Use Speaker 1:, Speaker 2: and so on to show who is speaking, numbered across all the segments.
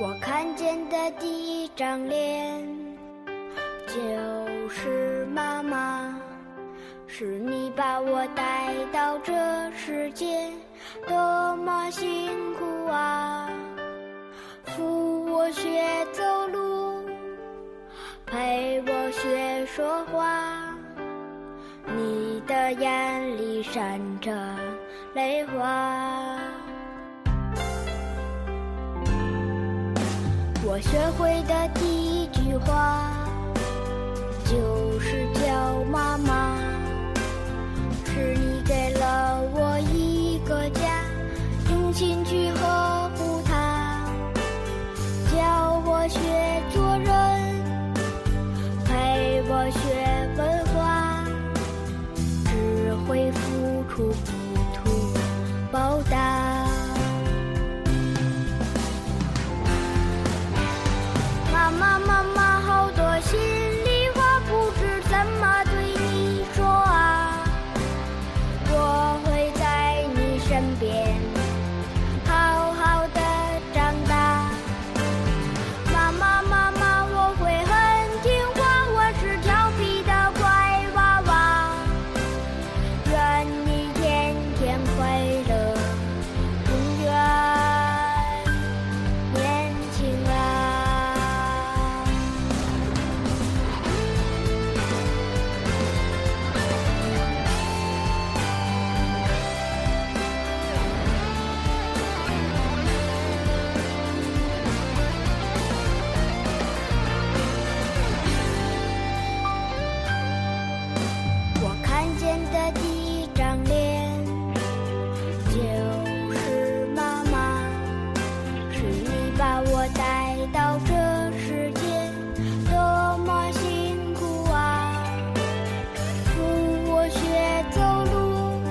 Speaker 1: 我看见的第一张脸，就是妈妈，是你把我带到这世界，多么辛苦啊！扶我学走路，陪我学说话，你的眼里闪着泪花。我学会的第一句话，就是叫妈妈。是你给了我一个家，用心去呵护它，教我学做人，陪我学带到这世界，多么辛苦啊！扶我学走路，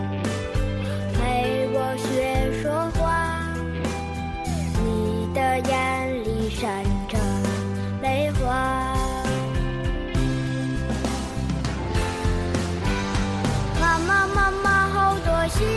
Speaker 1: 陪我学说话，你的眼里闪着泪花。妈妈，妈妈，好多心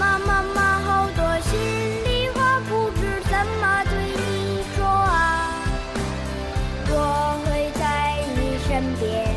Speaker 1: 妈妈，妈妈，好多心里话不知怎么对你说啊！我会在你身边，